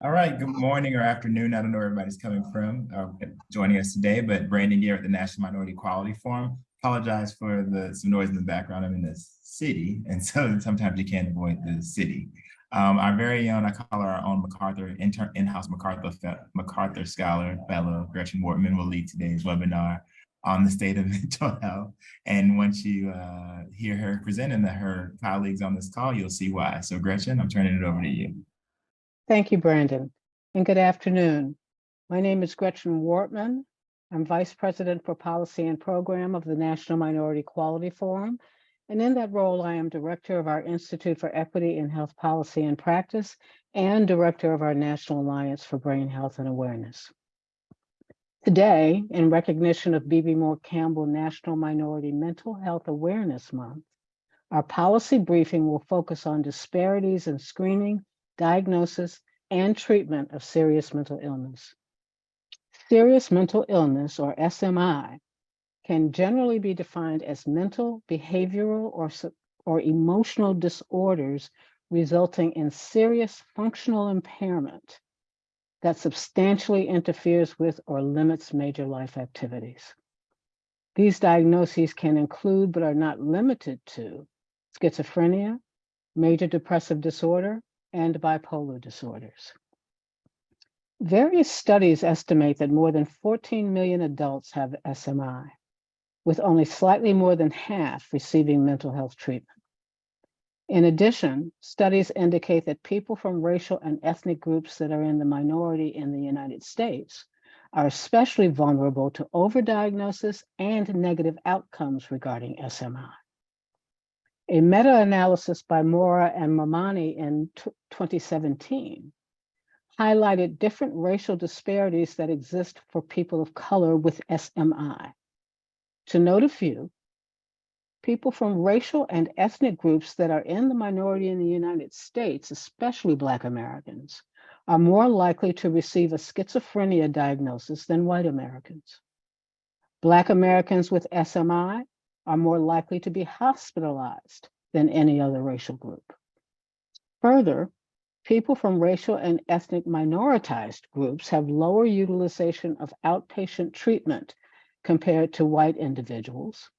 All right, good morning or afternoon. I don't know where everybody's coming from, uh, joining us today, but Brandon Garrett, the National Minority Quality Forum. Apologize for the, some noise in the background. I'm in the city, and so sometimes you can't avoid the city. Um, our very own, I call her our own MacArthur, intern, in-house MacArthur, MacArthur Scholar Fellow Gretchen Wartman will lead today's webinar on the state of mental health. And once you uh, hear her presenting to her colleagues on this call, you'll see why. So Gretchen, I'm turning it over to you. Thank you, Brandon, and good afternoon. My name is Gretchen Wartman. I'm Vice President for Policy and Program of the National Minority Quality Forum. And in that role, I am Director of our Institute for Equity in Health Policy and Practice and Director of our National Alliance for Brain Health and Awareness. Today, in recognition of Bebe Moore Campbell National Minority Mental Health Awareness Month, our policy briefing will focus on disparities in screening, diagnosis, and treatment of serious mental illness. Serious mental illness, or SMI, can generally be defined as mental, behavioral, or, or emotional disorders resulting in serious functional impairment that substantially interferes with or limits major life activities. These diagnoses can include, but are not limited to, schizophrenia, major depressive disorder, and bipolar disorders. Various studies estimate that more than 14 million adults have SMI, with only slightly more than half receiving mental health treatment. In addition, studies indicate that people from racial and ethnic groups that are in the minority in the United States are especially vulnerable to overdiagnosis and negative outcomes regarding SMI. A meta-analysis by Maura and Mamani in 2017 highlighted different racial disparities that exist for people of color with SMI. To note a few, people from racial and ethnic groups that are in the minority in the United States, especially Black Americans, are more likely to receive a schizophrenia diagnosis than white Americans. Black Americans with SMI are more likely to be hospitalized than any other racial group. Further, people from racial and ethnic minoritized groups have lower utilization of outpatient treatment compared to white individuals,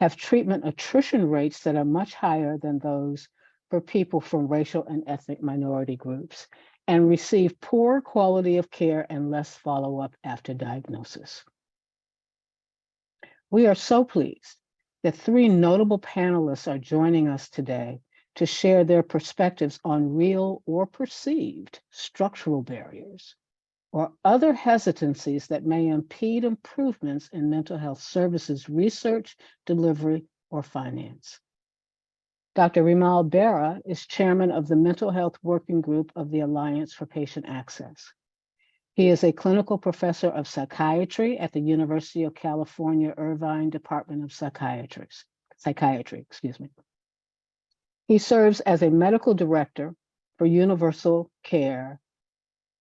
have treatment attrition rates that are much higher than those for people from racial and ethnic minority groups, and receive poor quality of care and less follow-up after diagnosis. We are so pleased that three notable panelists are joining us today to share their perspectives on real or perceived structural barriers or other hesitancies that may impede improvements in mental health services research, delivery, or finance. Dr. Rimal Bera is chairman of the Mental Health Working Group of the Alliance for Patient Access. He is a clinical professor of psychiatry at the University of California Irvine Department of Psychiatry. Psychiatry, excuse me. He serves as a medical director for Universal Care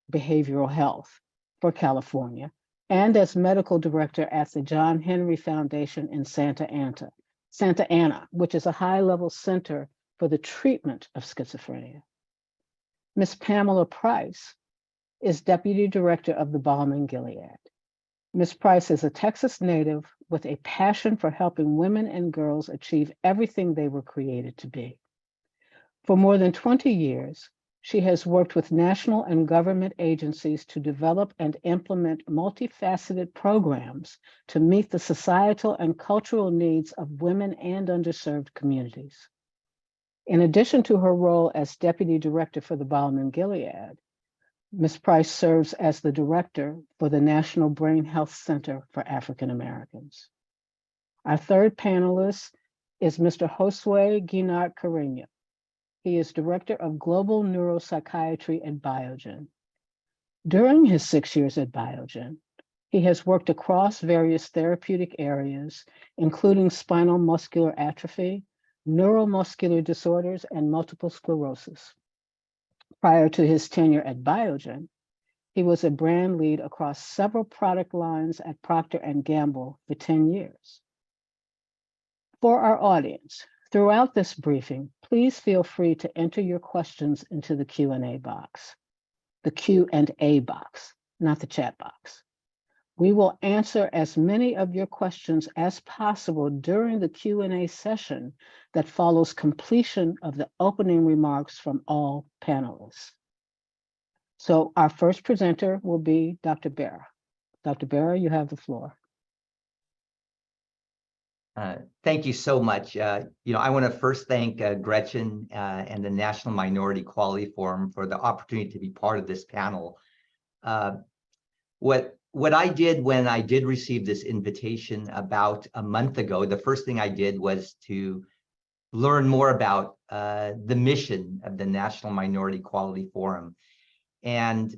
Behavioral Health for California and as medical director at the John Henry Foundation in Santa Ana, Santa Ana, which is a high-level center for the treatment of schizophrenia. Ms. Pamela Price is deputy director of the Balm in Gilead. Ms. Price is a Texas native with a passion for helping women and girls achieve everything they were created to be. For more than 20 years, she has worked with national and government agencies to develop and implement multifaceted programs to meet the societal and cultural needs of women and underserved communities. In addition to her role as Deputy Director for the Balm in Gilead, Ms. Price serves as the Director for the National Brain Health Center for African Americans. Our third panelist is Mr. Josue Guinart Carreño. He is Director of Global Neuropsychiatry at Biogen. During his six years at Biogen, he has worked across various therapeutic areas, including spinal muscular atrophy, neuromuscular disorders, and multiple sclerosis. Prior to his tenure at Biogen, he was a brand lead across several product lines at Procter & Gamble for 10 years. For our audience, throughout this briefing, please feel free to enter your questions into the Q&A box. the Q and A box, not the chat box. We will answer as many of your questions as possible during the Q and A session that follows completion of the opening remarks from all panelists. So our first presenter will be Dr. Bera. Dr. Bera, you have the floor. Uh, Thank you so much. Uh, You know, I want to first thank uh, Gretchen uh, and the National Minority Quality Forum for the opportunity to be part of this panel. Uh, What, what I did when I did receive this invitation about a month ago, the first thing I did was to learn more about uh, the mission of the National Minority Quality Forum. And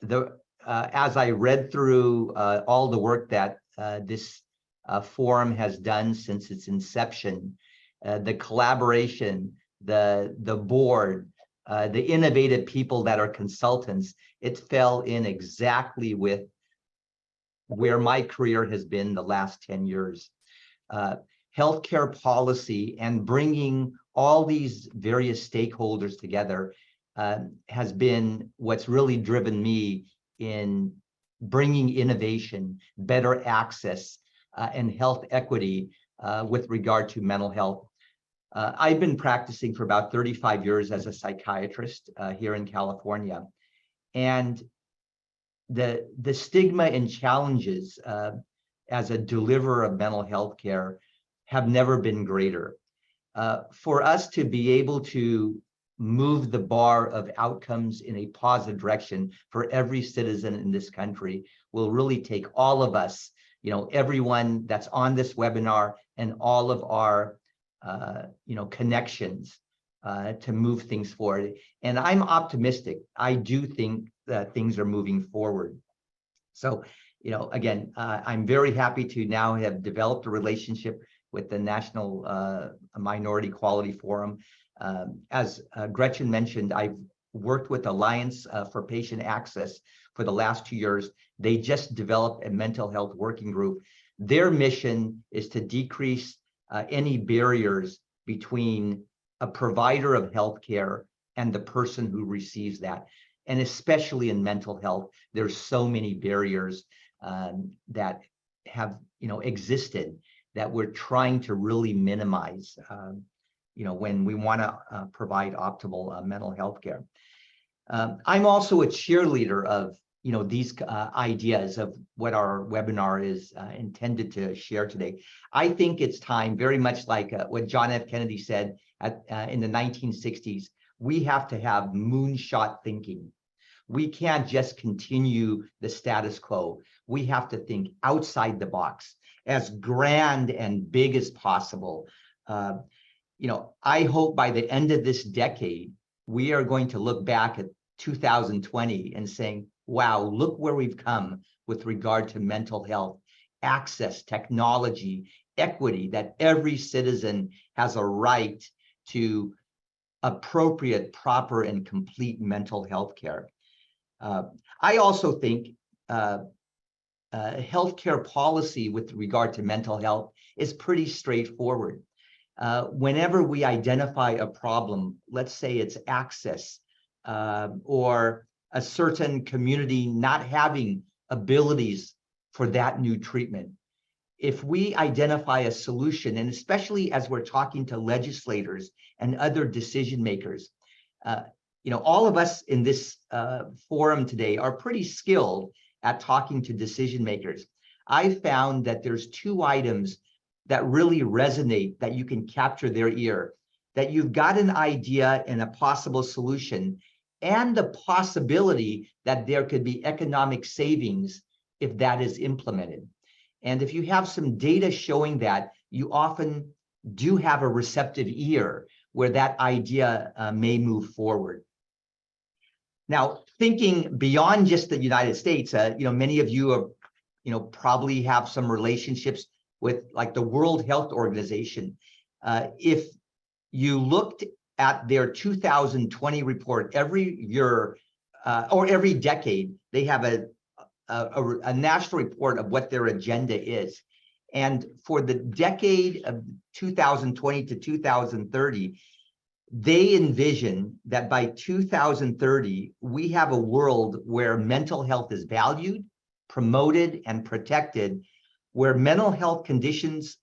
the, uh, as I read through uh, all the work that uh, this uh, forum has done since its inception, uh, the collaboration, the the board, the innovative people that are consultants, it fell in exactly with where my career has been the last 10 years. Uh, healthcare policy and bringing all these various stakeholders together uh, has been what's really driven me in bringing innovation, better access, uh, and health equity uh, with regard to mental health. Uh, I've been practicing for about 35 years as a psychiatrist uh, here in California. And the, the stigma and challenges uh, as a deliverer of mental health care have never been greater. Uh, for us to be able to move the bar of outcomes in a positive direction for every citizen in this country will really take all of us you know, everyone that's on this webinar and all of our, uh, you know, connections uh, to move things forward. And I'm optimistic. I do think that things are moving forward. So, you know, again, uh, I'm very happy to now have developed a relationship with the National uh, Minority Quality Forum. Um, as uh, Gretchen mentioned, I've worked with Alliance uh, for Patient Access for the last two years. They just developed a mental health working group. Their mission is to decrease uh, any barriers between a provider of healthcare and the person who receives that. And especially in mental health, there's so many barriers um, that have you know existed that we're trying to really minimize. Um, you know, when we want to uh, provide optimal uh, mental health care. Um, I'm also a cheerleader of you know these uh, ideas of what our webinar is uh, intended to share today. I think it's time, very much like what John F. Kennedy said at, in the 1960s. We have to have moonshot thinking. We can't just continue the status quo. We have to think outside the box, as grand and big as possible. Uh, you know, I hope by the end of this decade, we are going to look back at 2020 and saying, wow, look where we've come with regard to mental health, access, technology, equity, that every citizen has a right to appropriate, proper, and complete mental health care. Uh, I also think uh, uh, healthcare policy with regard to mental health is pretty straightforward. Uh, whenever we identify a problem, let's say it's access, uh, or a certain community not having abilities for that new treatment. If we identify a solution, and especially as we're talking to legislators and other decision makers, uh, you know, all of us in this uh, forum today are pretty skilled at talking to decision makers. I found that there's two items that really resonate that you can capture their ear, that you've got an idea and a possible solution, and the possibility that there could be economic savings if that is implemented. And if you have some data showing that, you often do have a receptive ear where that idea uh, may move forward. Now, thinking beyond just the United States, uh, you know, many of you are, you know, probably have some relationships with like the World Health Organization. Uh, if you looked at their 2020 report every year uh, or every decade, they have a, a, a, national report of what their agenda is. And for the decade of 2020 to 2030, they envision that by 2030, we have a world where mental health is valued, promoted, and protected, where mental health conditions,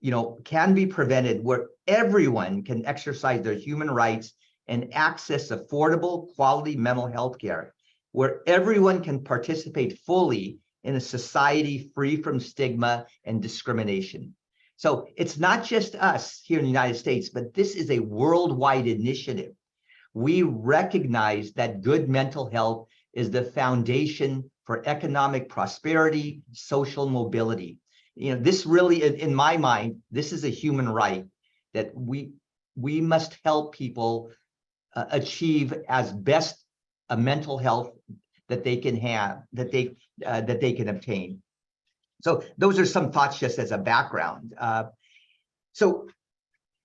you know, can be prevented, where everyone can exercise their human rights and access affordable, quality mental health care, where everyone can participate fully in a society free from stigma and discrimination. So it's not just us here in the United States, but this is a worldwide initiative. We recognize that good mental health is the foundation for economic prosperity, social mobility. You know, this really, in, my mind, this is a human right that we we must help people uh, achieve as best a mental health that they can have, that they uh, that they can obtain. So those are some thoughts just as a background. Uh, so,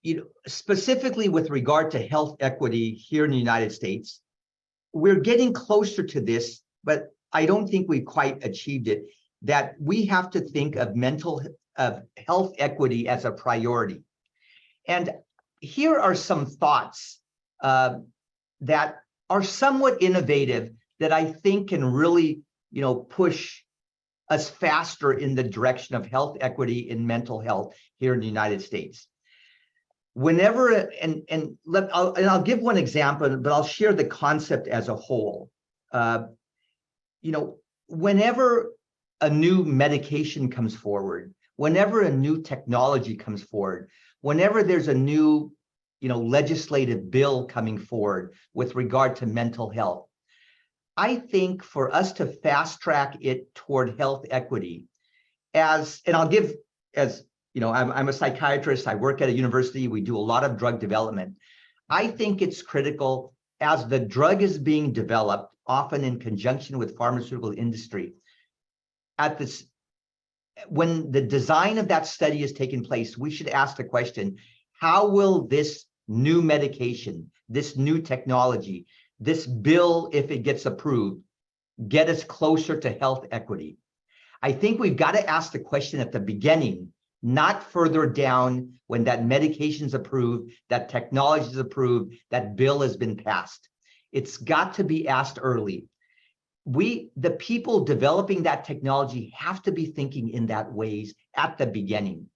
you know, specifically with regard to health equity here in the United States, we're getting closer to this, but I don't think we quite achieved it. That we have to think of mental of health equity as a priority. And here are some thoughts uh, that are somewhat innovative that I think can really, you know, push us faster in the direction of health equity in mental health here in the United States. Whenever, and, and let, I'll, and I'll give one example, but I'll share the concept as a whole. Uh, you know, whenever a new medication comes forward, whenever a new technology comes forward, whenever there's a new, you know, legislative bill coming forward with regard to mental health, I think for us to fast track it toward health equity as, and I'll give as, you know, I'm, I'm a psychiatrist, I work at a university, we do a lot of drug development. I think it's critical as the drug is being developed, often in conjunction with pharmaceutical industry. At this, when the design of that study is taking place, we should ask the question, how will this new medication, this new technology, this bill, if it gets approved, get us closer to health equity? I think we've got to ask the question at the beginning, not further down when that medication is approved, that technology is approved, that bill has been passed. It's got to be asked early. We, the people developing that technology have to be thinking in that ways at the beginning.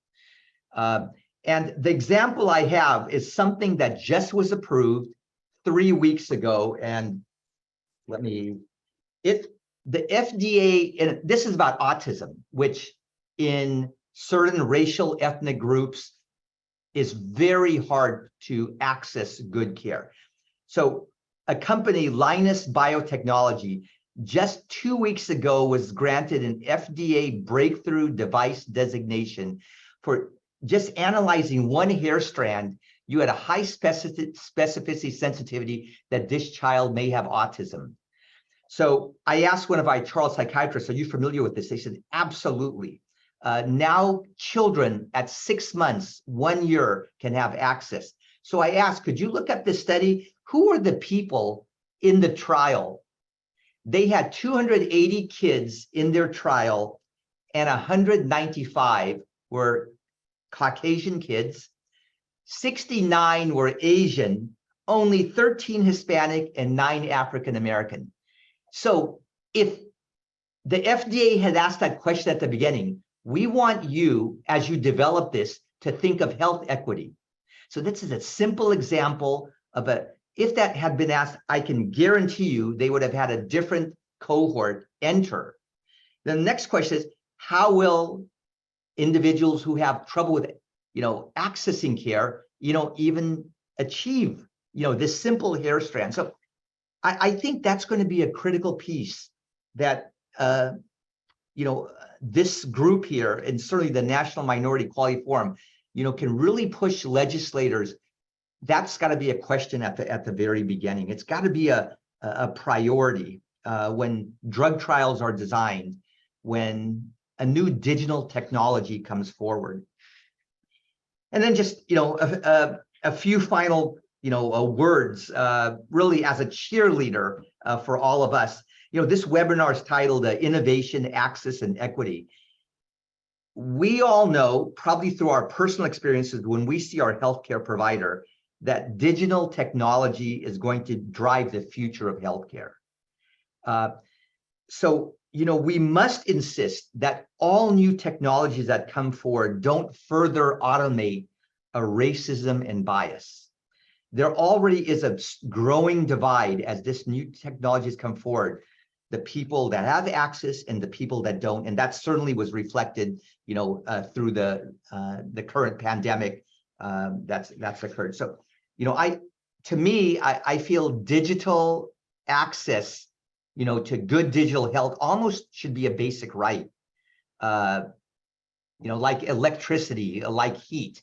Uh, and the example I have is something that just was approved three weeks ago. And let me, if the FDA, and this is about autism, which in certain racial ethnic groups is very hard to access good care. So a company, Linus Biotechnology, just two weeks ago was granted an FDA breakthrough device designation for just analyzing one hair strand. You had a high specificity sensitivity that this child may have autism. So I asked one of our child psychiatrists, are you familiar with this? They said, absolutely. Uh, now children at six months, one year can have access. So I asked, could you look up this study? Who are the people in the trial? They had 280 kids in their trial and 195 were Caucasian kids. 69 were Asian, only 13 Hispanic and nine African American. So if the FDA had asked that question at the beginning, we want you, as you develop this, to think of health equity. So this is a simple example of a, if that had been asked, I can guarantee you they would have had a different cohort enter. The next question is, how will individuals who have trouble with, you know, accessing care, you know, even achieve, you know, this simple hair strand? So I, I think that's going to be a critical piece that, uh, you know, this group here, and certainly the National Minority Quality Forum, you know, can really push legislators. That's got to be a question at the at the very beginning. It's got to be a a priority uh, when drug trials are designed, when a new digital technology comes forward. And then just you know a, a, a few final you know uh, words, uh, really as a cheerleader uh, for all of us. You know this webinar is titled uh, "Innovation, Access, and Equity." we all know, probably through our personal experiences, when we see our healthcare provider, that digital technology is going to drive the future of healthcare. Uh, so, you know, we must insist that all new technologies that come forward don't further automate a racism and bias. There already is a growing divide as this new technologies come forward. The people that have access and the people that don't, and that certainly was reflected, you know, uh, through the uh, the current pandemic um, that's that's occurred. So, you know, I to me, I, I feel digital access, you know, to good digital health almost should be a basic right. Uh, you know, like electricity, like heat,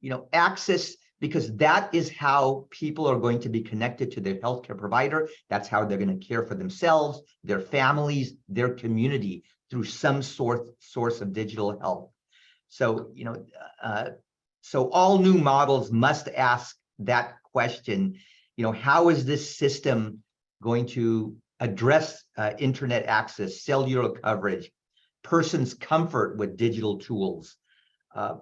you know, access because that is how people are going to be connected to their healthcare provider. That's how they're going to care for themselves, their families, their community through some sort source of digital health. So, you know, uh, so all new models must ask that question, you know, how is this system going to address uh, internet access, cellular coverage, person's comfort with digital tools? Uh,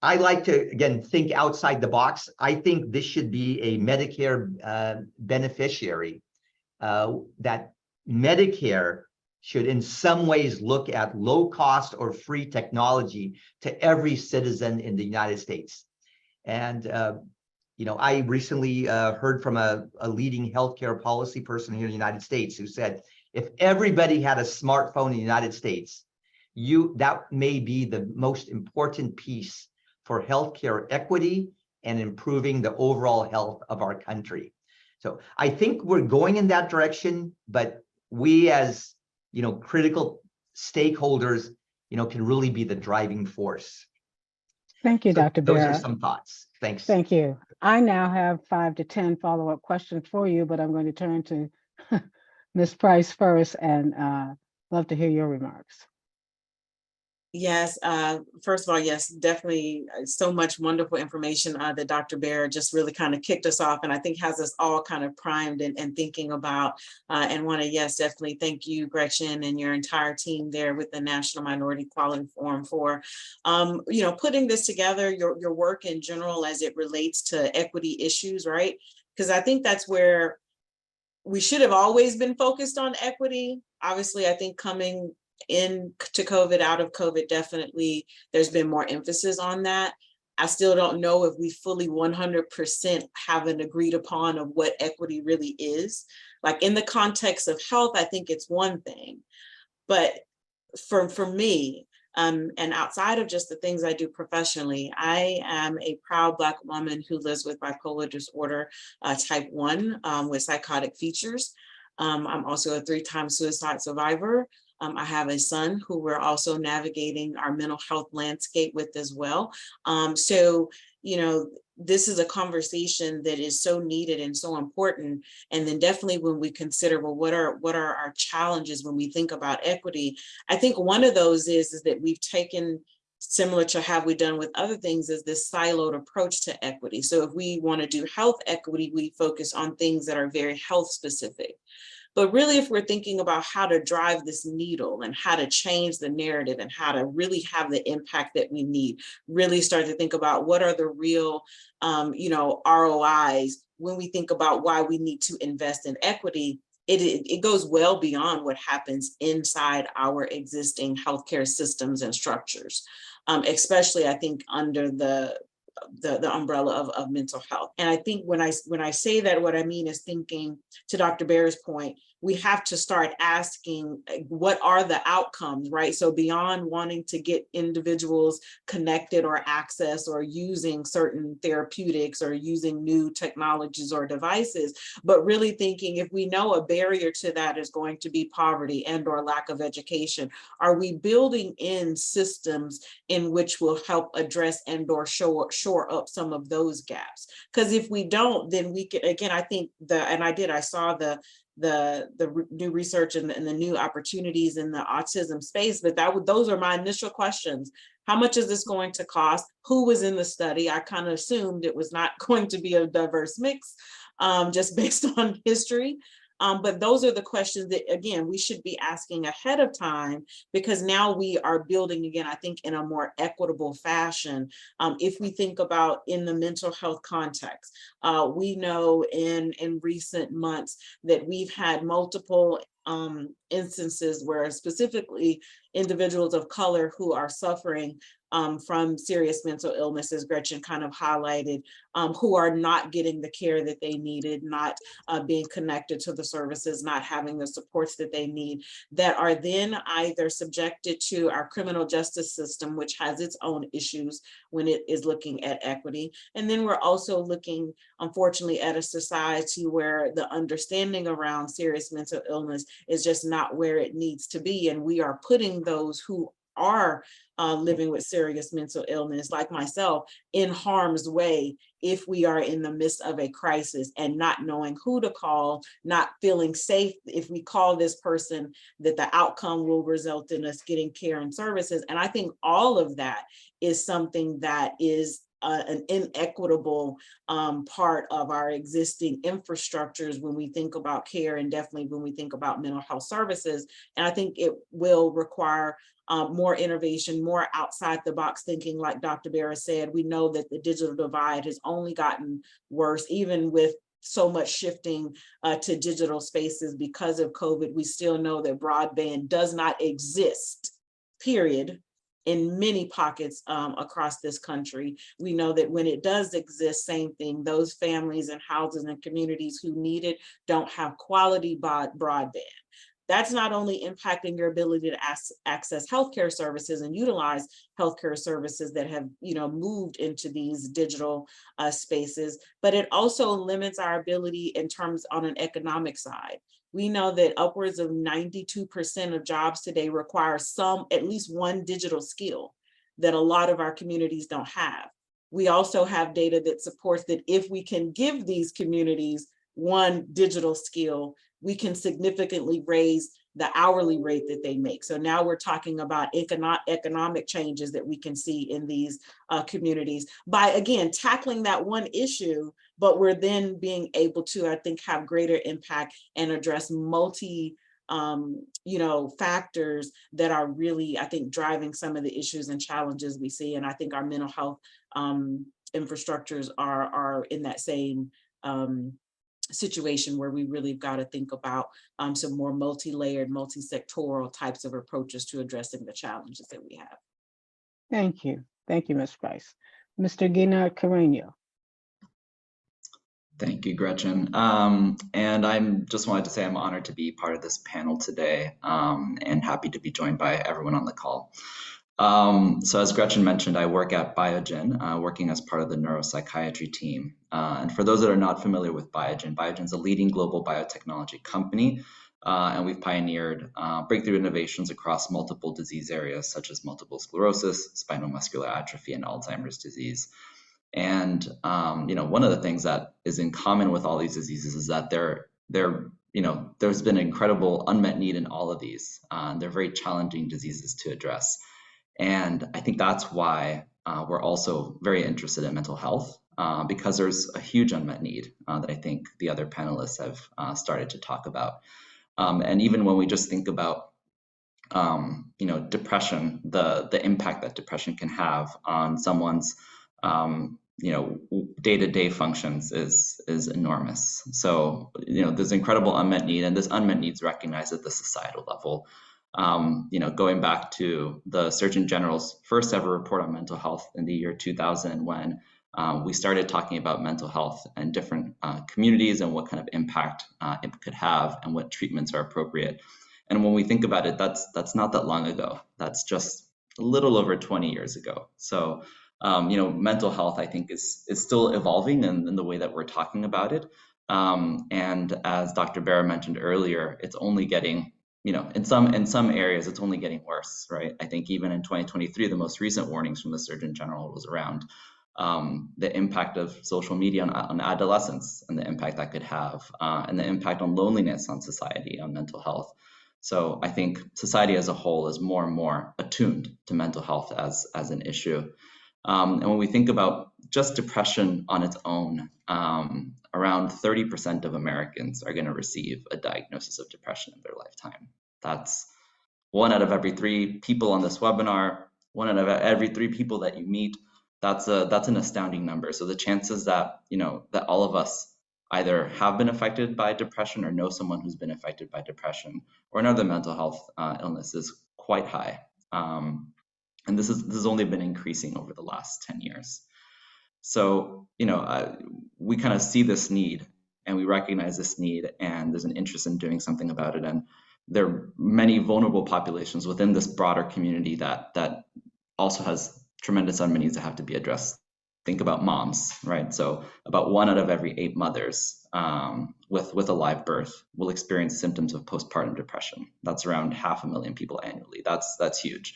I like to, again, think outside the box. I think this should be a Medicare uh, beneficiary. uh, That Medicare should in some ways look at low cost or free technology to every citizen in the United States. And, uh, you know, I recently uh, heard from a, a leading healthcare policy person here in the United States who said, if everybody had a smartphone in the United States, you, that may be the most important piece for healthcare equity and improving the overall health of our country. So I think we're going in that direction, but we as, you know, critical stakeholders, you know, can really be the driving force. Thank you, So Dr. Those are some thoughts. Thanks. Thank you. I now have five to 10 follow-up questions for you, but I'm going to turn to Ms. Price first and uh, love to hear your remarks. Yes, uh, first of all, yes, definitely uh, so much wonderful information uh, that Dr. Bera just really kind of kicked us off and I think has us all kind of primed and, and thinking about uh, and want to, yes, definitely thank you, Gretchen, and your entire team there with the National Minority Quality Forum for, um, you know, putting this together, your, your work in general as it relates to equity issues, right? Because I think that's where we should have always been focused on equity. Obviously, I think coming in to COVID, out of COVID, definitely there's been more emphasis on that. I still don't know if we fully 100% haven't agreed upon of what equity really is. Like in the context of health, I think it's one thing. But for, for me, um, and outside of just the things I do professionally, I am a proud Black woman who lives with bipolar disorder uh, type 1 um, with psychotic features. Um, I'm also a three time suicide survivor. Um, I have a son who we're also navigating our mental health landscape with as well. Um, so, you know, this is a conversation that is so needed and so important. And then definitely when we consider, well, what are what are our challenges when we think about equity? I think one of those is, is that we've taken similar to have we've done with other things is this siloed approach to equity. So if we want to do health equity, we focus on things that are very health specific. But really, if we're thinking about how to drive this needle and how to change the narrative and how to really have the impact that we need, really start to think about what are the real, um, you know, ROIs when we think about why we need to invest in equity. It, it, goes well beyond what happens inside our existing healthcare systems and structures, um, especially I think under the the, the umbrella of, of mental health. And I think when I when I say that, what I mean is thinking to Dr. Bera's point, we have to start asking what are the outcomes, right? So beyond wanting to get individuals connected or access or using certain therapeutics or using new technologies or devices, but really thinking if we know a barrier to that is going to be poverty and or lack of education, are we building in systems in which will help address and or shore, shore up some of those gaps? Because if we don't, then we can, again, I think the, and I did, I saw the the the new research and, and the new opportunities in the autism space but that would those are my initial questions. How much is this going to cost? Who was in the study? I kind of assumed it was not going to be a diverse mix um, just based on history Um, but those are the questions that, again, we should be asking ahead of time because now we are building again, I think, in a more equitable fashion. Um, if we think about in the mental health context, uh, we know in in recent months that we've had multiple um, instances where specifically individuals of color who are suffering um, from serious mental illnesses, Gretchen kind of highlighted, um, who are not getting the care that they needed, not uh, being connected to the services, not having the supports that they need, that are then either subjected to our criminal justice system, which has its own issues when it is looking at equity. And then we're also looking, unfortunately, at a society where the understanding around serious mental illness is just not where it needs to be. And we are putting those who are uh, living with serious mental illness, like myself, in harm's way if we are in the midst of a crisis and not knowing who to call, not feeling safe if we call this person, that the outcome will result in us getting care and services. And I think all of that is something that is uh, an inequitable um, part of our existing infrastructures when we think about care and definitely when we think about mental health services. And I think it will require um, more innovation, more outside the box thinking, like Dr. Bera said. We know that the digital divide has only gotten worse, even with so much shifting uh, to digital spaces because of COVID. We still know that broadband does not exist, period, in many pockets um, across this country. We know that when it does exist, same thing, those families and houses and communities who need it don't have quality broadband that's not only impacting your ability to as, access healthcare services and utilize healthcare services that have you know moved into these digital uh, spaces but it also limits our ability in terms on an economic side. We know that upwards of 92% of jobs today require some at least one digital skill that a lot of our communities don't have. We also have data that supports that if we can give these communities one digital skill we can significantly raise the hourly rate that they make. So now we're talking about economic changes that we can see in these uh, communities by again tackling that one issue, but we're then being able to, I think, have greater impact and address multi um, you know, factors that are really, I think, driving some of the issues and challenges we see. And I think our mental health um, infrastructures are are in that same um, situation where we really got to think about um, some more multi-layered, multi-sectoral types of approaches to addressing the challenges that we have. Thank you. Thank you, Ms. Price. Mr. Guinart Carreño. Thank you, Gretchen. Um, and I'm just wanted to say I'm honored to be part of this panel today um, and happy to be joined by everyone on the call. Um, so as Gretchen mentioned, I work at Biogen, uh, working as part of the neuropsychiatry team. Uh, and for those that are not familiar with Biogen, Biogen is a leading global biotechnology company, uh, and we've pioneered uh, breakthrough innovations across multiple disease areas such as multiple sclerosis, spinal muscular atrophy, and Alzheimer's disease. And um, you know, one of the things that is in common with all these diseases is that they're they're you know there's been an incredible unmet need in all of these. Uh, they're very challenging diseases to address. And I think that's why uh, we're also very interested in mental health uh, because there's a huge unmet need uh, that I think the other panelists have uh, started to talk about. Um, and even when we just think about, um, you know, depression, the the impact that depression can have on someone's, um, you know, day-to-day functions is is enormous. So, you know, there's incredible unmet need, and this unmet need is recognized at the societal level um, you know, going back to the Surgeon General's first ever report on mental health in the year 2000, when um, we started talking about mental health and different uh, communities and what kind of impact uh, it could have and what treatments are appropriate. And when we think about it, that's that's not that long ago. That's just a little over 20 years ago. So, um, you know, mental health, I think, is is still evolving in, in the way that we're talking about it. Um, and as Dr. Bera mentioned earlier, it's only getting you know, in some in some areas, it's only getting worse, right? I think even in 2023, the most recent warnings from the Surgeon General was around um, the impact of social media on, on, adolescents and the impact that could have, uh, and the impact on loneliness on society, on mental health. So I think society as a whole is more and more attuned to mental health as as an issue. Um, and when we think about just depression on its own, um, around 30% of Americans are going to receive a diagnosis of depression in their lifetime. That's one out of every three people on this webinar, one out of every three people that you meet. That's a that's an astounding number. So the chances that you know that all of us either have been affected by depression or know someone who's been affected by depression or another mental health uh, illness is quite high. Um, and this is this has only been increasing over the last 10 years. So, you know, uh, we kind of see this need and we recognize this need and there's an interest in doing something about it. And there are many vulnerable populations within this broader community that that also has tremendous unmet needs that have to be addressed. Think about moms, right? So about one out of every eight mothers um, with with a live birth will experience symptoms of postpartum depression. That's around half a million people annually. That's that's huge.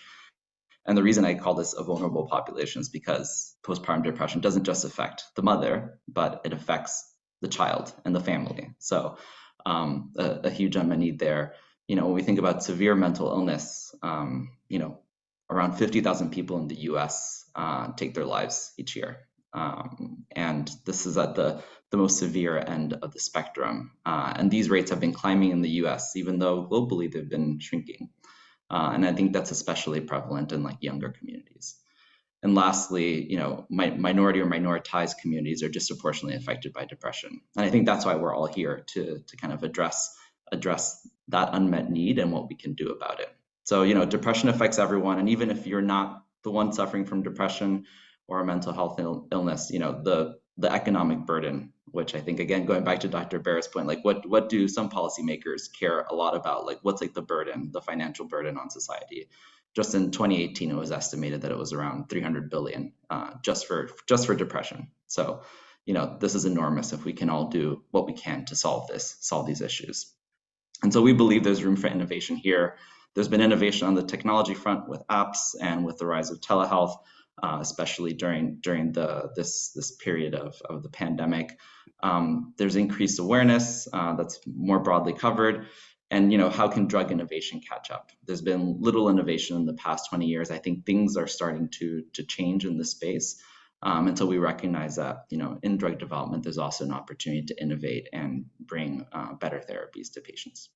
And the reason I call this a vulnerable population is because postpartum depression doesn't just affect the mother, but it affects the child and the family. So um, a, a huge unmet need there. You know, when we think about severe mental illness, um, you know, around 50,000 people in the US uh, take their lives each year. Um, and this is at the, the most severe end of the spectrum. Uh, and these rates have been climbing in the US, even though globally they've been shrinking. Uh, and I think that's especially prevalent in like younger communities. And lastly, you know, mi minority or minoritized communities are disproportionately affected by depression. And I think that's why we're all here to, to kind of address address that unmet need and what we can do about it. So, you know, depression affects everyone. And even if you're not the one suffering from depression or a mental health Ill illness, you know, the the economic burden, which I think again going back to Dr. Barrett's point, like what what do some policymakers care a lot about? Like what's like the burden, the financial burden on society? Just in 2018, it was estimated that it was around 300 billion uh, just for just for depression. So, you know, this is enormous if we can all do what we can to solve this, solve these issues. And so we believe there's room for innovation here. There's been innovation on the technology front with apps and with the rise of telehealth, uh, especially during during the this this period of, of the pandemic. Um, there's increased awareness uh, that's more broadly covered. And you know, how can drug innovation catch up? There's been little innovation in the past 20 years. I think things are starting to to change in this space. Um, until we recognize that, you know, in drug development, there's also an opportunity to innovate and bring uh, better therapies to patients.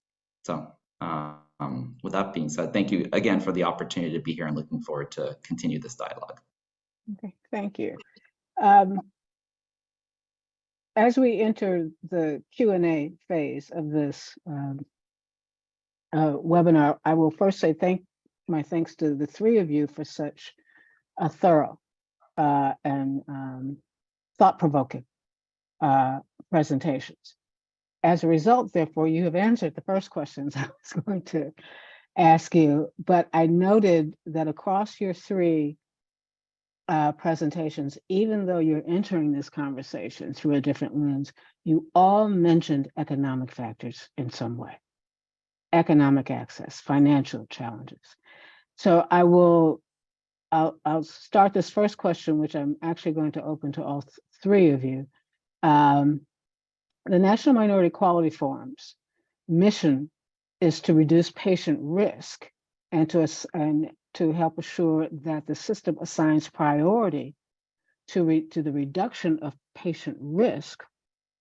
So um, with that being said, thank you again for the opportunity to be here and looking forward to continue this dialogue. Okay, thank you. Um, as we enter the Q and A phase of this um, uh, webinar, I will first say thank my thanks to the three of you for such a thorough uh, and um, thought-provoking uh, presentations. As a result, therefore, you have answered the first questions I was going to ask you, but I noted that across your three uh, presentations, even though you're entering this conversation through a different lens, you all mentioned economic factors in some way. Economic access, financial challenges. So I will, I'll, I'll start this first question, which I'm actually going to open to all th three of you. Um, the National Minority Quality Forum's mission is to reduce patient risk and to, and to help assure that the system assigns priority to, to the reduction of patient risk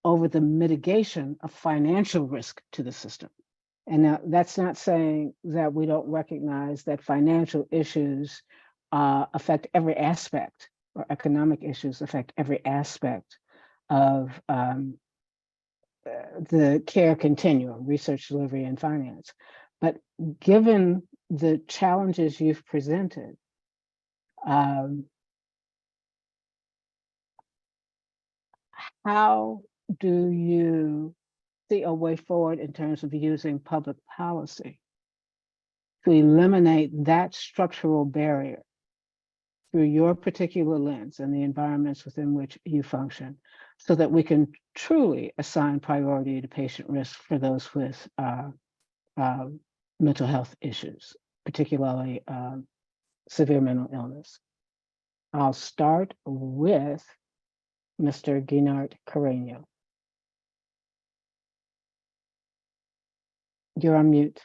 over the mitigation of financial risk to the system. And now that's not saying that we don't recognize that financial issues uh, affect every aspect or economic issues affect every aspect of um, the care continuum, research delivery and finance. But given the challenges you've presented, um, how do you see a way forward in terms of using public policy to eliminate that structural barrier through your particular lens and the environments within which you function so that we can truly assign priority to patient risk for those with uh, uh, mental health issues, particularly uh, severe mental illness. I'll start with Mr. Guinart Carreño. You're on mute.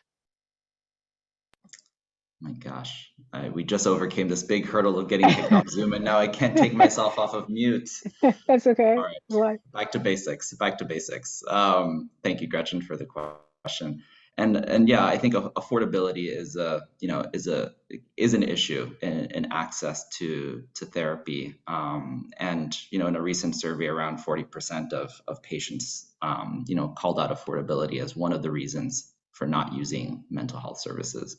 my gosh, I, we just overcame this big hurdle of getting kicked off Zoom, and now I can't take myself off of mute. That's okay. All right. Back to basics back to basics um, thank you gretchen for the question and and yeah i think affordability is a you know is a is an issue in, in access to to therapy. Um, and you know in a recent survey around 40% of of patients um, you know called out affordability as one of the reasons for not using mental health services.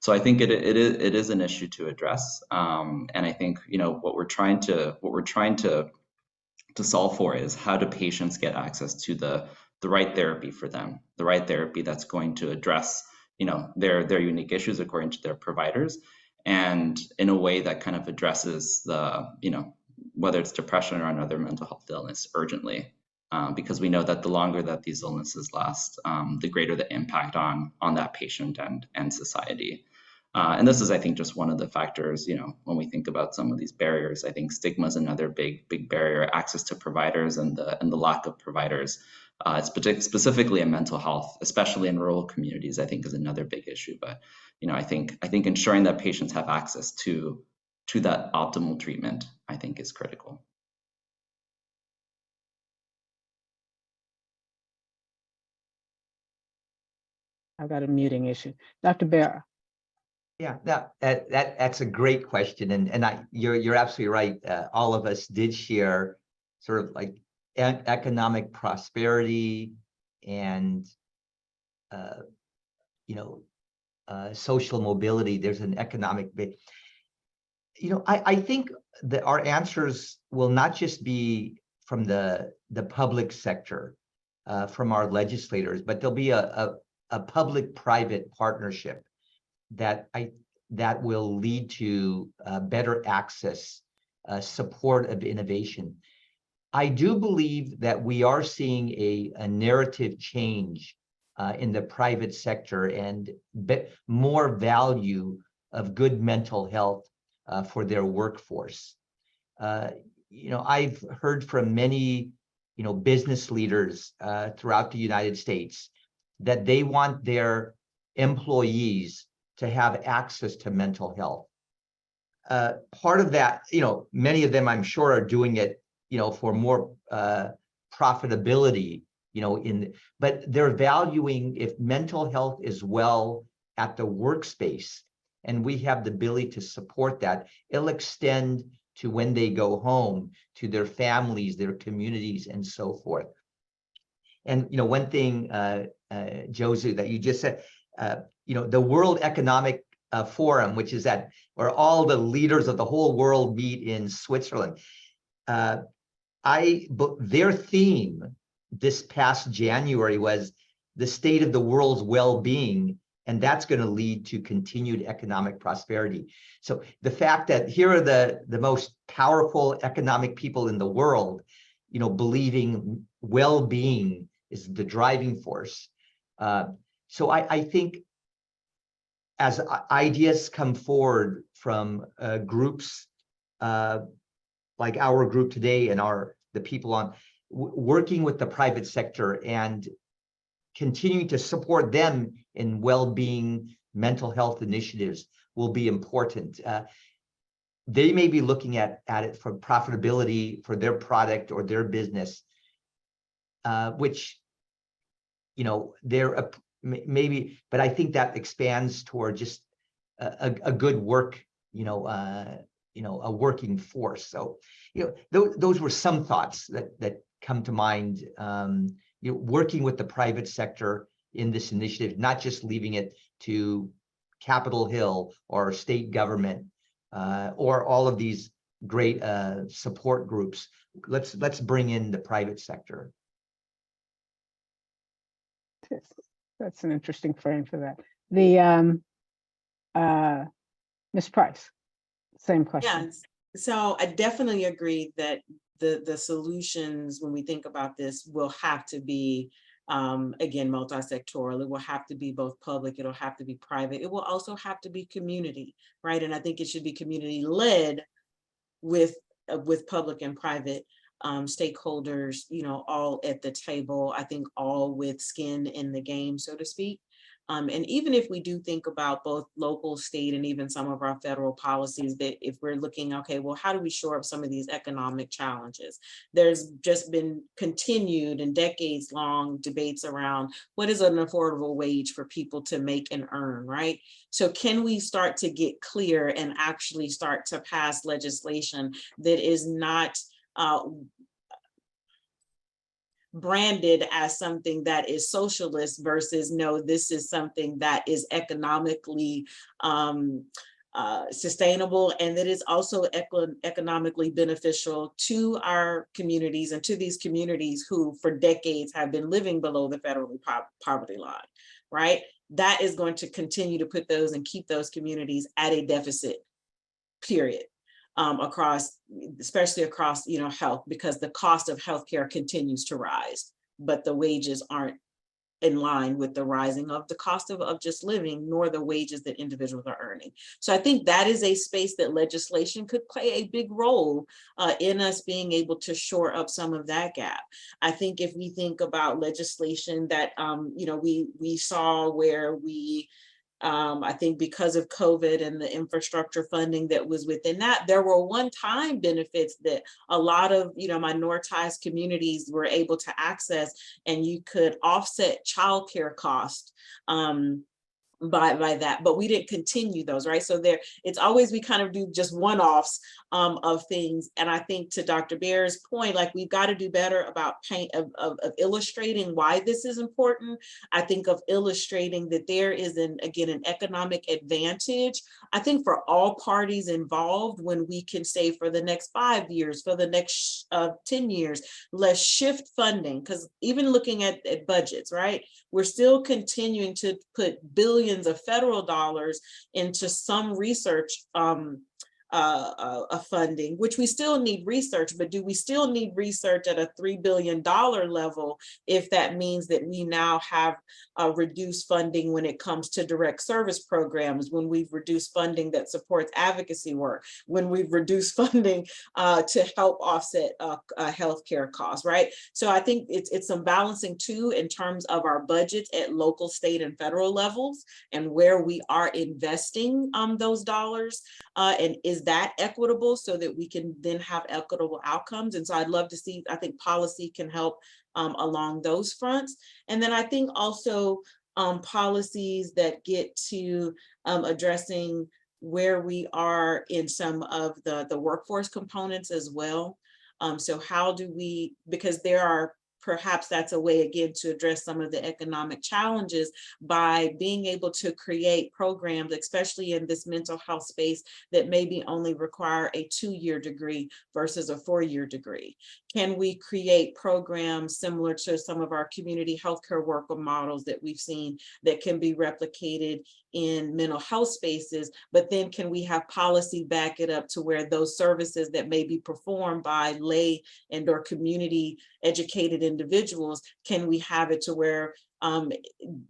So i think it, it is it is an issue to address. Um, and i think you know what we're trying to what we're trying to to solve for is how do patients get access to the the right therapy for them the right therapy that's going to address you know their their unique issues according to their providers and in a way that kind of addresses the you know whether it's depression or another mental health illness urgently um, because we know that the longer that these illnesses last um, the greater the impact on on that patient and and society uh, and this is, I think, just one of the factors, you know, when we think about some of these barriers, I think stigma is another big, big barrier, access to providers and the, and the lack of providers. Uh, it's specifically in mental health, especially in rural communities, I think is another big issue. But, you know, I think, I think ensuring that patients have access to, to that optimal treatment, I think is critical. I've got a muting issue. Dr. Bera. Yeah, that, that, that, that's a great question, and, and I, you're, you're absolutely right. Uh, all of us did share sort of like e- economic prosperity and, uh, you know, uh, social mobility. There's an economic bit. You know, I, I think that our answers will not just be from the, the public sector, uh, from our legislators, but there'll be a, a, a public-private partnership that I, that will lead to uh, better access, uh, support of innovation. I do believe that we are seeing a, a narrative change uh, in the private sector and more value of good mental health uh, for their workforce. Uh, you know, I've heard from many, you know, business leaders uh, throughout the United States that they want their employees to have access to mental health. Uh, part of that, you know, many of them, I'm sure, are doing it, you know, for more uh, profitability, you know, in, but they're valuing if mental health is well at the workspace and we have the ability to support that, it'll extend to when they go home, to their families, their communities, and so forth. And, you know, one thing, uh, uh, Josie, that you just said, uh, you know, the World Economic uh, Forum, which is that where all the leaders of the whole world meet in Switzerland. Uh, I, but their theme this past January was the state of the world's well-being, and that's going to lead to continued economic prosperity. So the fact that here are the the most powerful economic people in the world, you know, believing well-being is the driving force. Uh, so I, I think as ideas come forward from uh, groups uh, like our group today and our the people on working with the private sector and continuing to support them in well-being mental health initiatives will be important. Uh, they may be looking at at it for profitability for their product or their business, uh, which you know they're maybe, but I think that expands toward just a, a, a good work, you know, uh, you know, a working force. So, you know, those those were some thoughts that that come to mind. Um, you know, working with the private sector in this initiative, not just leaving it to Capitol Hill or state government uh, or all of these great uh, support groups. Let's let's bring in the private sector. That's an interesting frame for that. The, um, uh. Price, same question. Yes, so I definitely agree that the, the solutions, when we think about this, will have to be, um, again, multi-sectoral. It will have to be both public, it'll have to be private. It will also have to be community, right? And I think it should be community-led with, uh, with public and private um, stakeholders, you know, all at the table. I think all with skin in the game, so to speak. Um, and even if we do think about both local, state, and even some of our federal policies, that if we're looking, okay, well, how do we shore up some of these economic challenges? There's just been continued and decades long debates around what is an affordable wage for people to make and earn, right? So can we start to get clear and actually start to pass legislation that is not uh, branded as something that is socialist versus no, this is something that is economically um, uh, sustainable and that is also eco- economically beneficial to our communities and to these communities who for decades have been living below the federal po- poverty line, right? That is going to continue to put those and keep those communities at a deficit, period um, across, especially across, you know, health, because the cost of healthcare continues to rise, but the wages aren't in line with the rising of the cost of, of just living, nor the wages that individuals are earning. So I think that is a space that legislation could play a big role uh, in us being able to shore up some of that gap. I think if we think about legislation that, um, you know, we we saw where we um, I think because of COVID and the infrastructure funding that was within that, there were one-time benefits that a lot of, you know, minoritized communities were able to access and you could offset childcare cost um, by by that but we didn't continue those right? So there it's always we kind of do just one-offs um, of things and i think to dr Bera's point like we've got to do better about paint of, of, of illustrating why this is important. I think of illustrating that there is an again an economic advantage i think for all parties involved when we can say for the next five years for the next uh, 10 years let's shift funding because even looking at, at budgets right? We're still continuing to put billions of federal dollars into some research um, uh, funding, which we still need research, but do we still need research at a $3 billion level if that means that we now have reduced funding when it comes to direct service programs, when we've reduced funding that supports advocacy work, when we've reduced funding uh, to help offset uh, uh, healthcare costs, right? So I think it's, it's some balancing too in terms of our budgets at local, state, and federal levels and where we are investing um, those dollars. Uh, and is that equitable so that we can then have equitable outcomes? And so I'd love to see, I think policy can help um, along those fronts. And then I think also um, policies that get to um, addressing where we are in some of the, the workforce components as well. Um, so how do we, because there are perhaps that's a way again to address some of the economic challenges by being able to create programs, especially in this mental health space that maybe only require a two-year degree versus a four-year degree. Can we create programs similar to some of our community healthcare worker models that we've seen that can be replicated in mental health spaces, but then can we have policy back it up to where those services that may be performed by lay and or community educated individuals, can we have it to where um,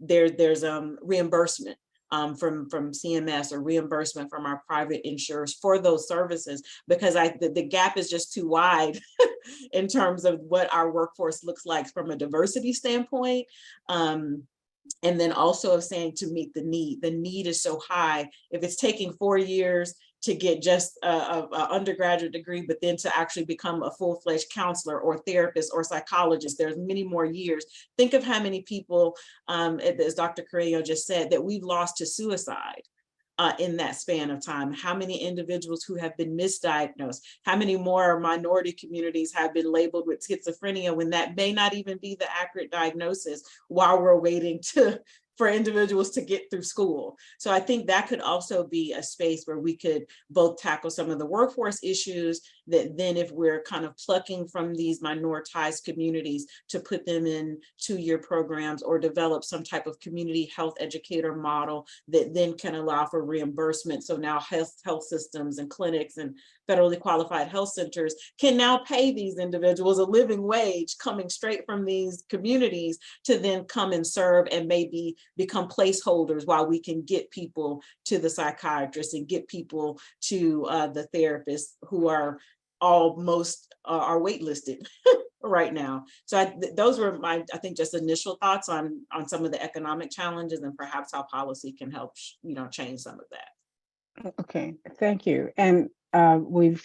there, there's um, reimbursement um, from, from CMS or reimbursement from our private insurers for those services, because I, the, the gap is just too wide in terms of what our workforce looks like from a diversity standpoint. Um, and then also of saying to meet the need, the need is so high. If it's taking four years to get just a, a, undergraduate degree, but then to actually become a full-fledged counselor or therapist or psychologist, there's many more years. Think of how many people, um, as Dr. Carreño just said, that we've lost to suicide. Uh, in that span of time, how many individuals who have been misdiagnosed, how many more minority communities have been labeled with schizophrenia when that may not even be the accurate diagnosis while we're waiting to for individuals to get through school. So I think that could also be a space where we could both tackle some of the workforce issues that then if we're kind of plucking from these minoritized communities to put them in two-year programs or develop some type of community health educator model that then can allow for reimbursement. So now health, health systems and clinics and federally qualified health centers can now pay these individuals a living wage coming straight from these communities to then come and serve and maybe become placeholders while we can get people to the psychiatrist and get people to uh, the therapists who are almost uh, are waitlisted right now. So I, th- those were my, I think, just initial thoughts on, on some of the economic challenges and perhaps how policy can help, you know, change some of that. Okay, thank you. And uh, we've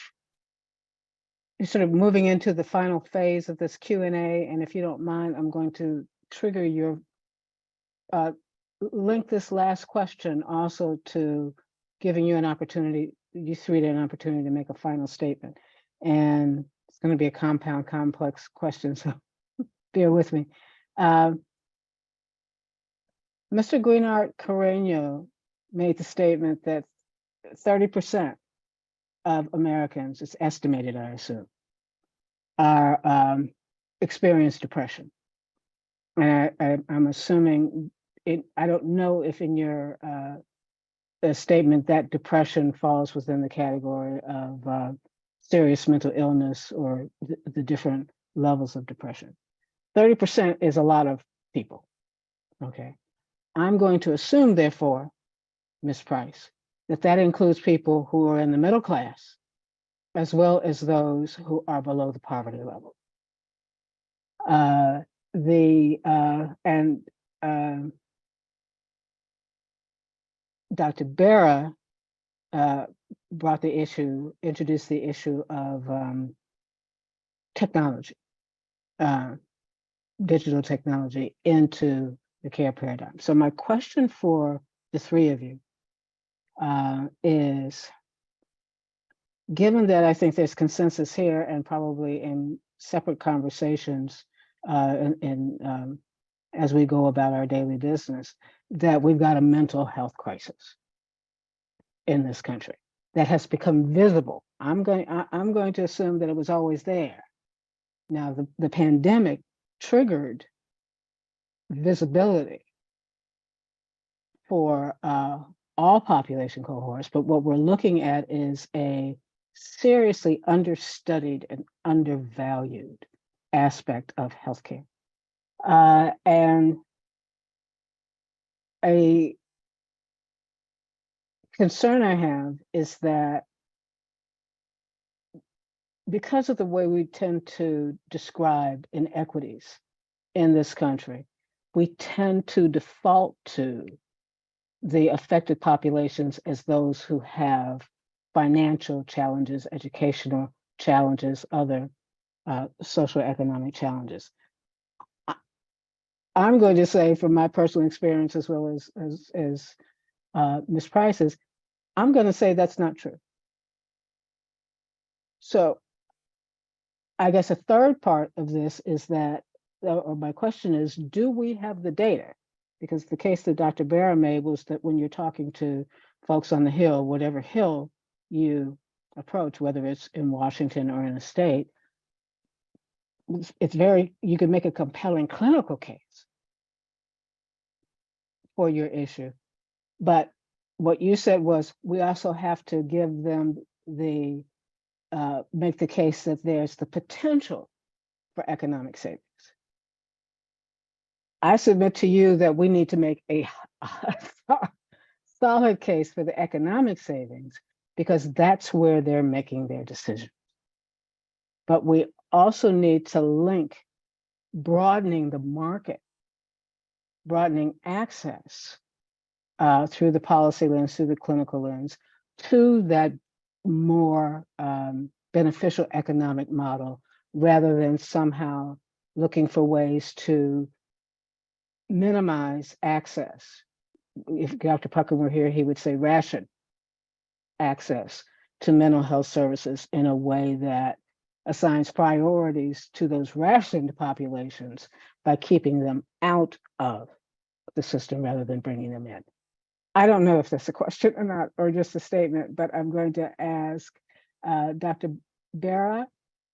sort of moving into the final phase of this Q and A, and if you don't mind, I'm going to trigger your uh, link this last question also to giving you an opportunity, you three to an opportunity to make a final statement. And it's going to be a compound, complex question, so bear with me. Um, Mr. Guinart Carreño made the statement that thirty percent of Americans, it's estimated, I assume, are um, experience depression. And I, I'm assuming it. I don't know if in your uh, uh, statement that depression falls within the category of uh, serious mental illness or the, the different levels of depression. Thirty percent is a lot of people. Okay, I'm going to assume, therefore, Ms. Price, that that includes people who are in the middle class as well as those who are below the poverty level. Uh, the uh, and um, Dr. Bera uh, brought the issue, introduced the issue of um, technology, uh, digital technology into the care paradigm. So my question for the three of you uh, is given that I think there's consensus here and probably in separate conversations uh, in, in um, as we go about our daily business, that we've got a mental health crisis in this country that has become visible. I'm going, I, I'm going to assume that it was always there. Now, the, the pandemic triggered visibility for uh, all population cohorts, but what we're looking at is a seriously understudied and undervalued aspect of healthcare. Uh, and a concern I have is that because of the way we tend to describe inequities in this country, we tend to default to the affected populations as those who have financial challenges, educational challenges, other uh, social economic challenges. I- I'm going to say from my personal experience as well as as, as uh, Ms. Price's, I'm going to say that's not true. So I guess a third part of this is that, uh, or my question is, do we have the data? Because the case that Dr. Bera made was that when you're talking to folks on the Hill, whatever hill you approach, whether it's in Washington or in a state, it's- it's very, you can make a compelling clinical case for your issue. But what you said was, we also have to give them the, uh, make the case that there's the potential for economic savings. I submit to you that we need to make a solid case for the economic savings because that's where they're making their decision. But we also need to link broadening the market, broadening access uh, through the policy lens, through the clinical lens, to that more um, beneficial economic model rather than somehow looking for ways to minimize access. If Dr. Pucker were here, he would say ration access to mental health services in a way that assigns priorities to those rationed populations by keeping them out of the system rather than bringing them in. I don't know if that's a question or not, or just a statement, but I'm going to ask uh, Dr. Bera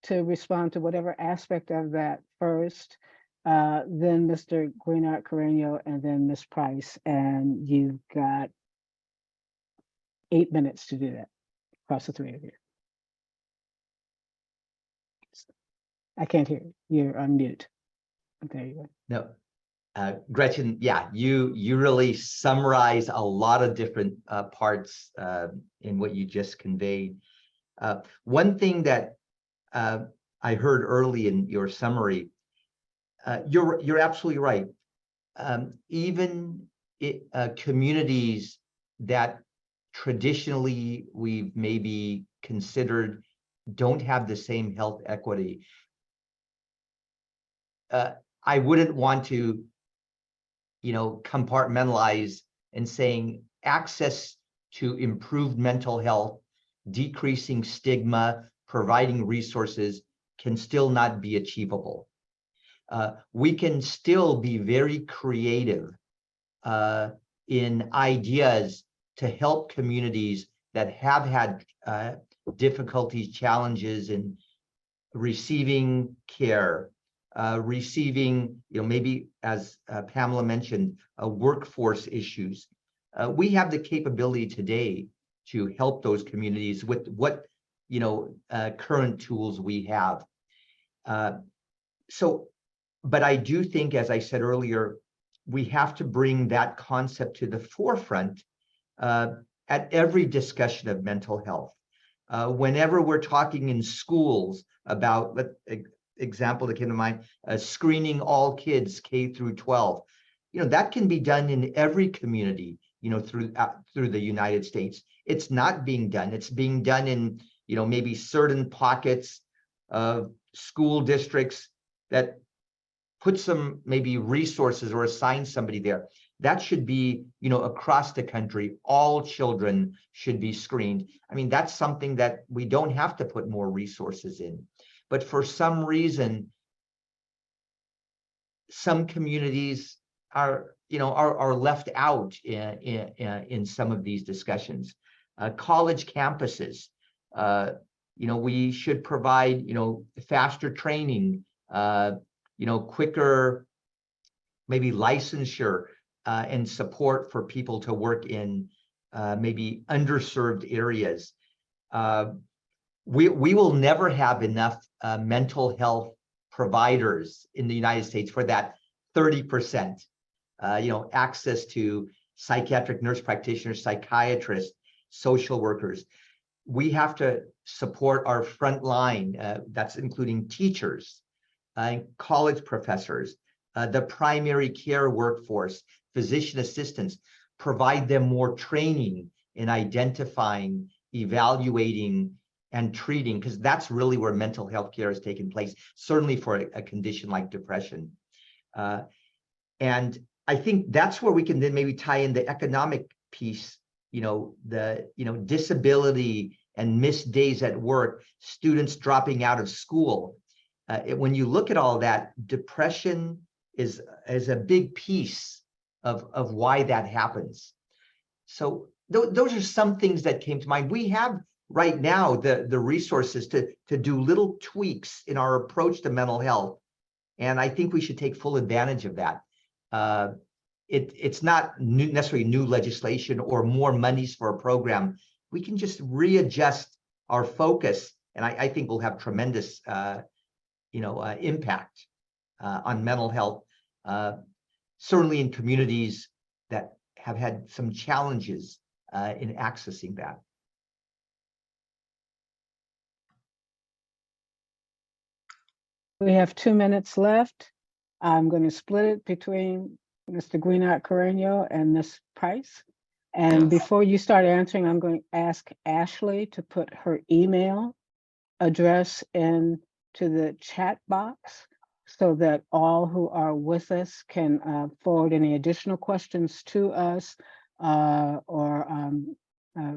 to respond to whatever aspect of that first, uh, then Mr. Guinart Carreño, and then Ms. Price, and you've got eight minutes to do that across the three of you. I can't hear you. You're on mute. There you go. No. Uh, Gretchen, yeah, you, you really summarize a lot of different uh, parts uh, in what you just conveyed. Uh, One thing that uh, I heard early in your summary, uh, you're, you're absolutely right. Um, even it, communities that traditionally we've maybe considered don't have the same health equity. I wouldn't want to, you know, compartmentalize and saying access to improved mental health, decreasing stigma, providing resources can still not be achievable. Uh, we can still be very creative uh, in ideas to help communities that have had uh, difficulties, challenges in receiving care, uh, receiving, you know, maybe as uh, Pamela mentioned, uh, workforce issues. Uh, we have the capability today to help those communities with what, you know, uh, current tools we have. So, but I do think, as I said earlier, we have to bring that concept to the forefront at every discussion of mental health. Whenever we're talking in schools about, let example that came to mind, uh, screening all kids K through 12, you know that can be done in every community, you know, through uh, through the United States. It's not being done. It's being done in, you know, maybe certain pockets of school districts that put some maybe resources or assign somebody there. That should be, you know, across the country, all children should be screened. I mean, that's something that we don't have to put more resources in. But for some reason, some communities are, you know, are, are left out in, in, in some of these discussions. Uh, college campuses, uh, you know, we should provide, you know, faster training, uh, you know, quicker, maybe licensure uh, and support for people to work in uh, maybe underserved areas. Uh, we, we will never have enough uh, mental health providers in the United States for that 30%. Uh, you know, access to psychiatric nurse practitioners, psychiatrists, social workers. We have to support our front line, uh, that's including teachers, uh, college professors, uh, the primary care workforce, physician assistants, provide them more training in identifying, evaluating, and treating, because that's really where mental health care is taking place, certainly for a, a condition like depression. Uh, and I think that's where we can then maybe tie in the economic piece, you know, the, you know, disability and missed days at work, students dropping out of school. Uh, it- when you look at all that, depression is, is a big piece of, of why that happens. So tho- those are some things that came to mind. We have right now the, the resources to, to do little tweaks in our approach to mental health. And I think we should take full advantage of that. Uh, it, it's not new, necessarily new legislation or more monies for a program. We can just readjust our focus, and I, I think we'll have tremendous, uh, you know, uh, impact uh, on mental health. Uh, certainly in communities that have had some challenges uh, in accessing that. We have two minutes left. I'm going to split it between Mr. Guinart Carreño and Ms. Price. And before you start answering, I'm going to ask Ashley to put her email address into the chat box so that all who are with us can uh, forward any additional questions to us uh, or um, uh,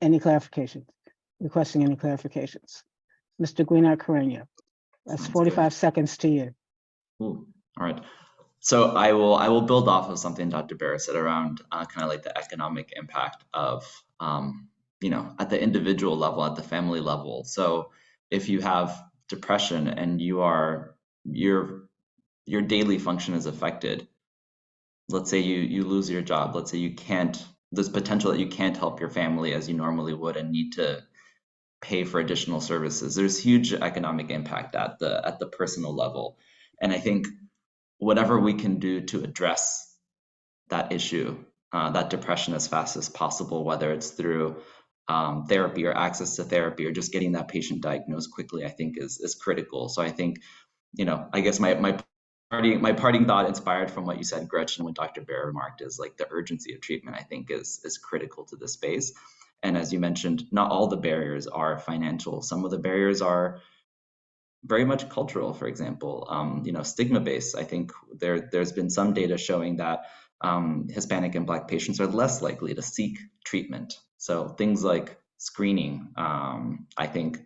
any clarifications, requesting any clarifications. Mr. Guinart Carreño, that's 45 seconds to you. Ooh, all right. So I will I will build off of something Dr. Bera said around uh, kind of like the economic impact of um, you know at the individual level, at the family level. So if you have depression and you are your your daily function is affected, let's say you you lose your job, let's say you can't there's potential that you can't help your family as you normally would and need to pay for additional services. There's huge economic impact at the at the personal level. And I think whatever we can do to address that issue, uh, that depression as fast as possible, whether it's through um, therapy or access to therapy or just getting that patient diagnosed quickly, I think is is critical. So I think, you know, I guess my my parting my parting thought inspired from what you said, Gretchen, when Dr. Bera remarked is like the urgency of treatment. I think is is critical to this space. And as you mentioned, not all the barriers are financial. Some of the barriers are very much cultural. For example, um, you know, stigma based. I think there there's been some data showing that um, Hispanic and Black patients are less likely to seek treatment. So things like screening, um, I think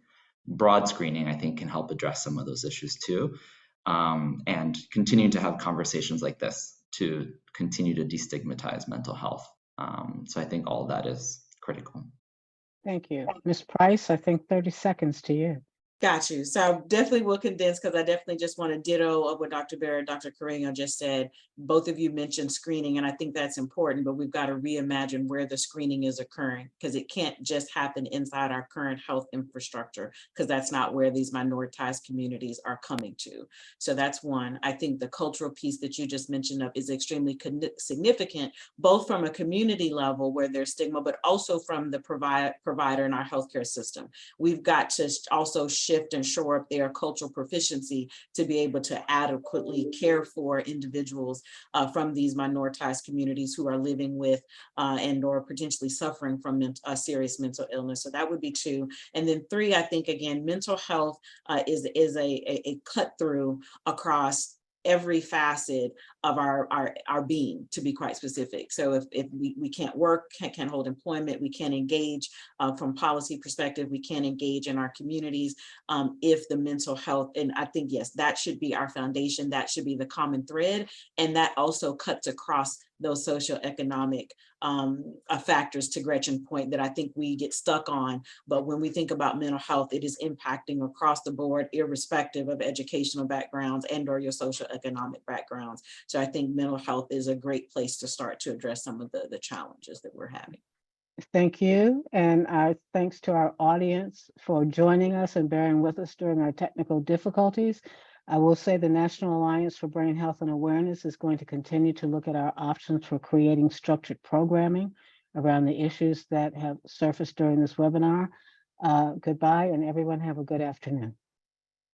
broad screening, I think can help address some of those issues too. Um, and continuing to have conversations like this to continue to destigmatize mental health. Um, so I think all that is critical. Thank you. Ms. Price, I think 30 seconds to you. Got you. So I definitely will condense because I definitely just want to ditto of what Dr. Bera, Dr. Carreño just said. Both of you mentioned screening, and I think that's important, but we've got to reimagine where the screening is occurring because it can't just happen inside our current health infrastructure because that's not where these minoritized communities are coming to. So that's one. I think the cultural piece that you just mentioned up is extremely significant, both from a community level where there's stigma, but also from the provide, provider in our healthcare system. We've got to also shift and shore up their cultural proficiency to be able to adequately care for individuals uh, from these minoritized communities who are living with uh, and or potentially suffering from ment- uh, serious mental illness. So that would be two. And then three, I think again, mental health uh, is is a, a, a cut through across every facet of our, our, our being, to be quite specific. So if, if we, we can't work, can't, can't hold employment, we can't engage uh, from policy perspective, we can't engage in our communities um, if the mental health, and I think, yes, that should be our foundation, that should be the common thread. And that also cuts across those socioeconomic um, uh, factors to Gretchen's point that I think we get stuck on. But when we think about mental health, it is impacting across the board, irrespective of educational backgrounds and or your socioeconomic backgrounds. So I think mental health is a great place to start to address some of the, the challenges that we're having. Thank you. And our thanks to our audience for joining us and bearing with us during our technical difficulties. I will say the National Alliance for Brain Health and Awareness is going to continue to look at our options for creating structured programming around the issues that have surfaced during this webinar. Uh, goodbye, and everyone have a good afternoon.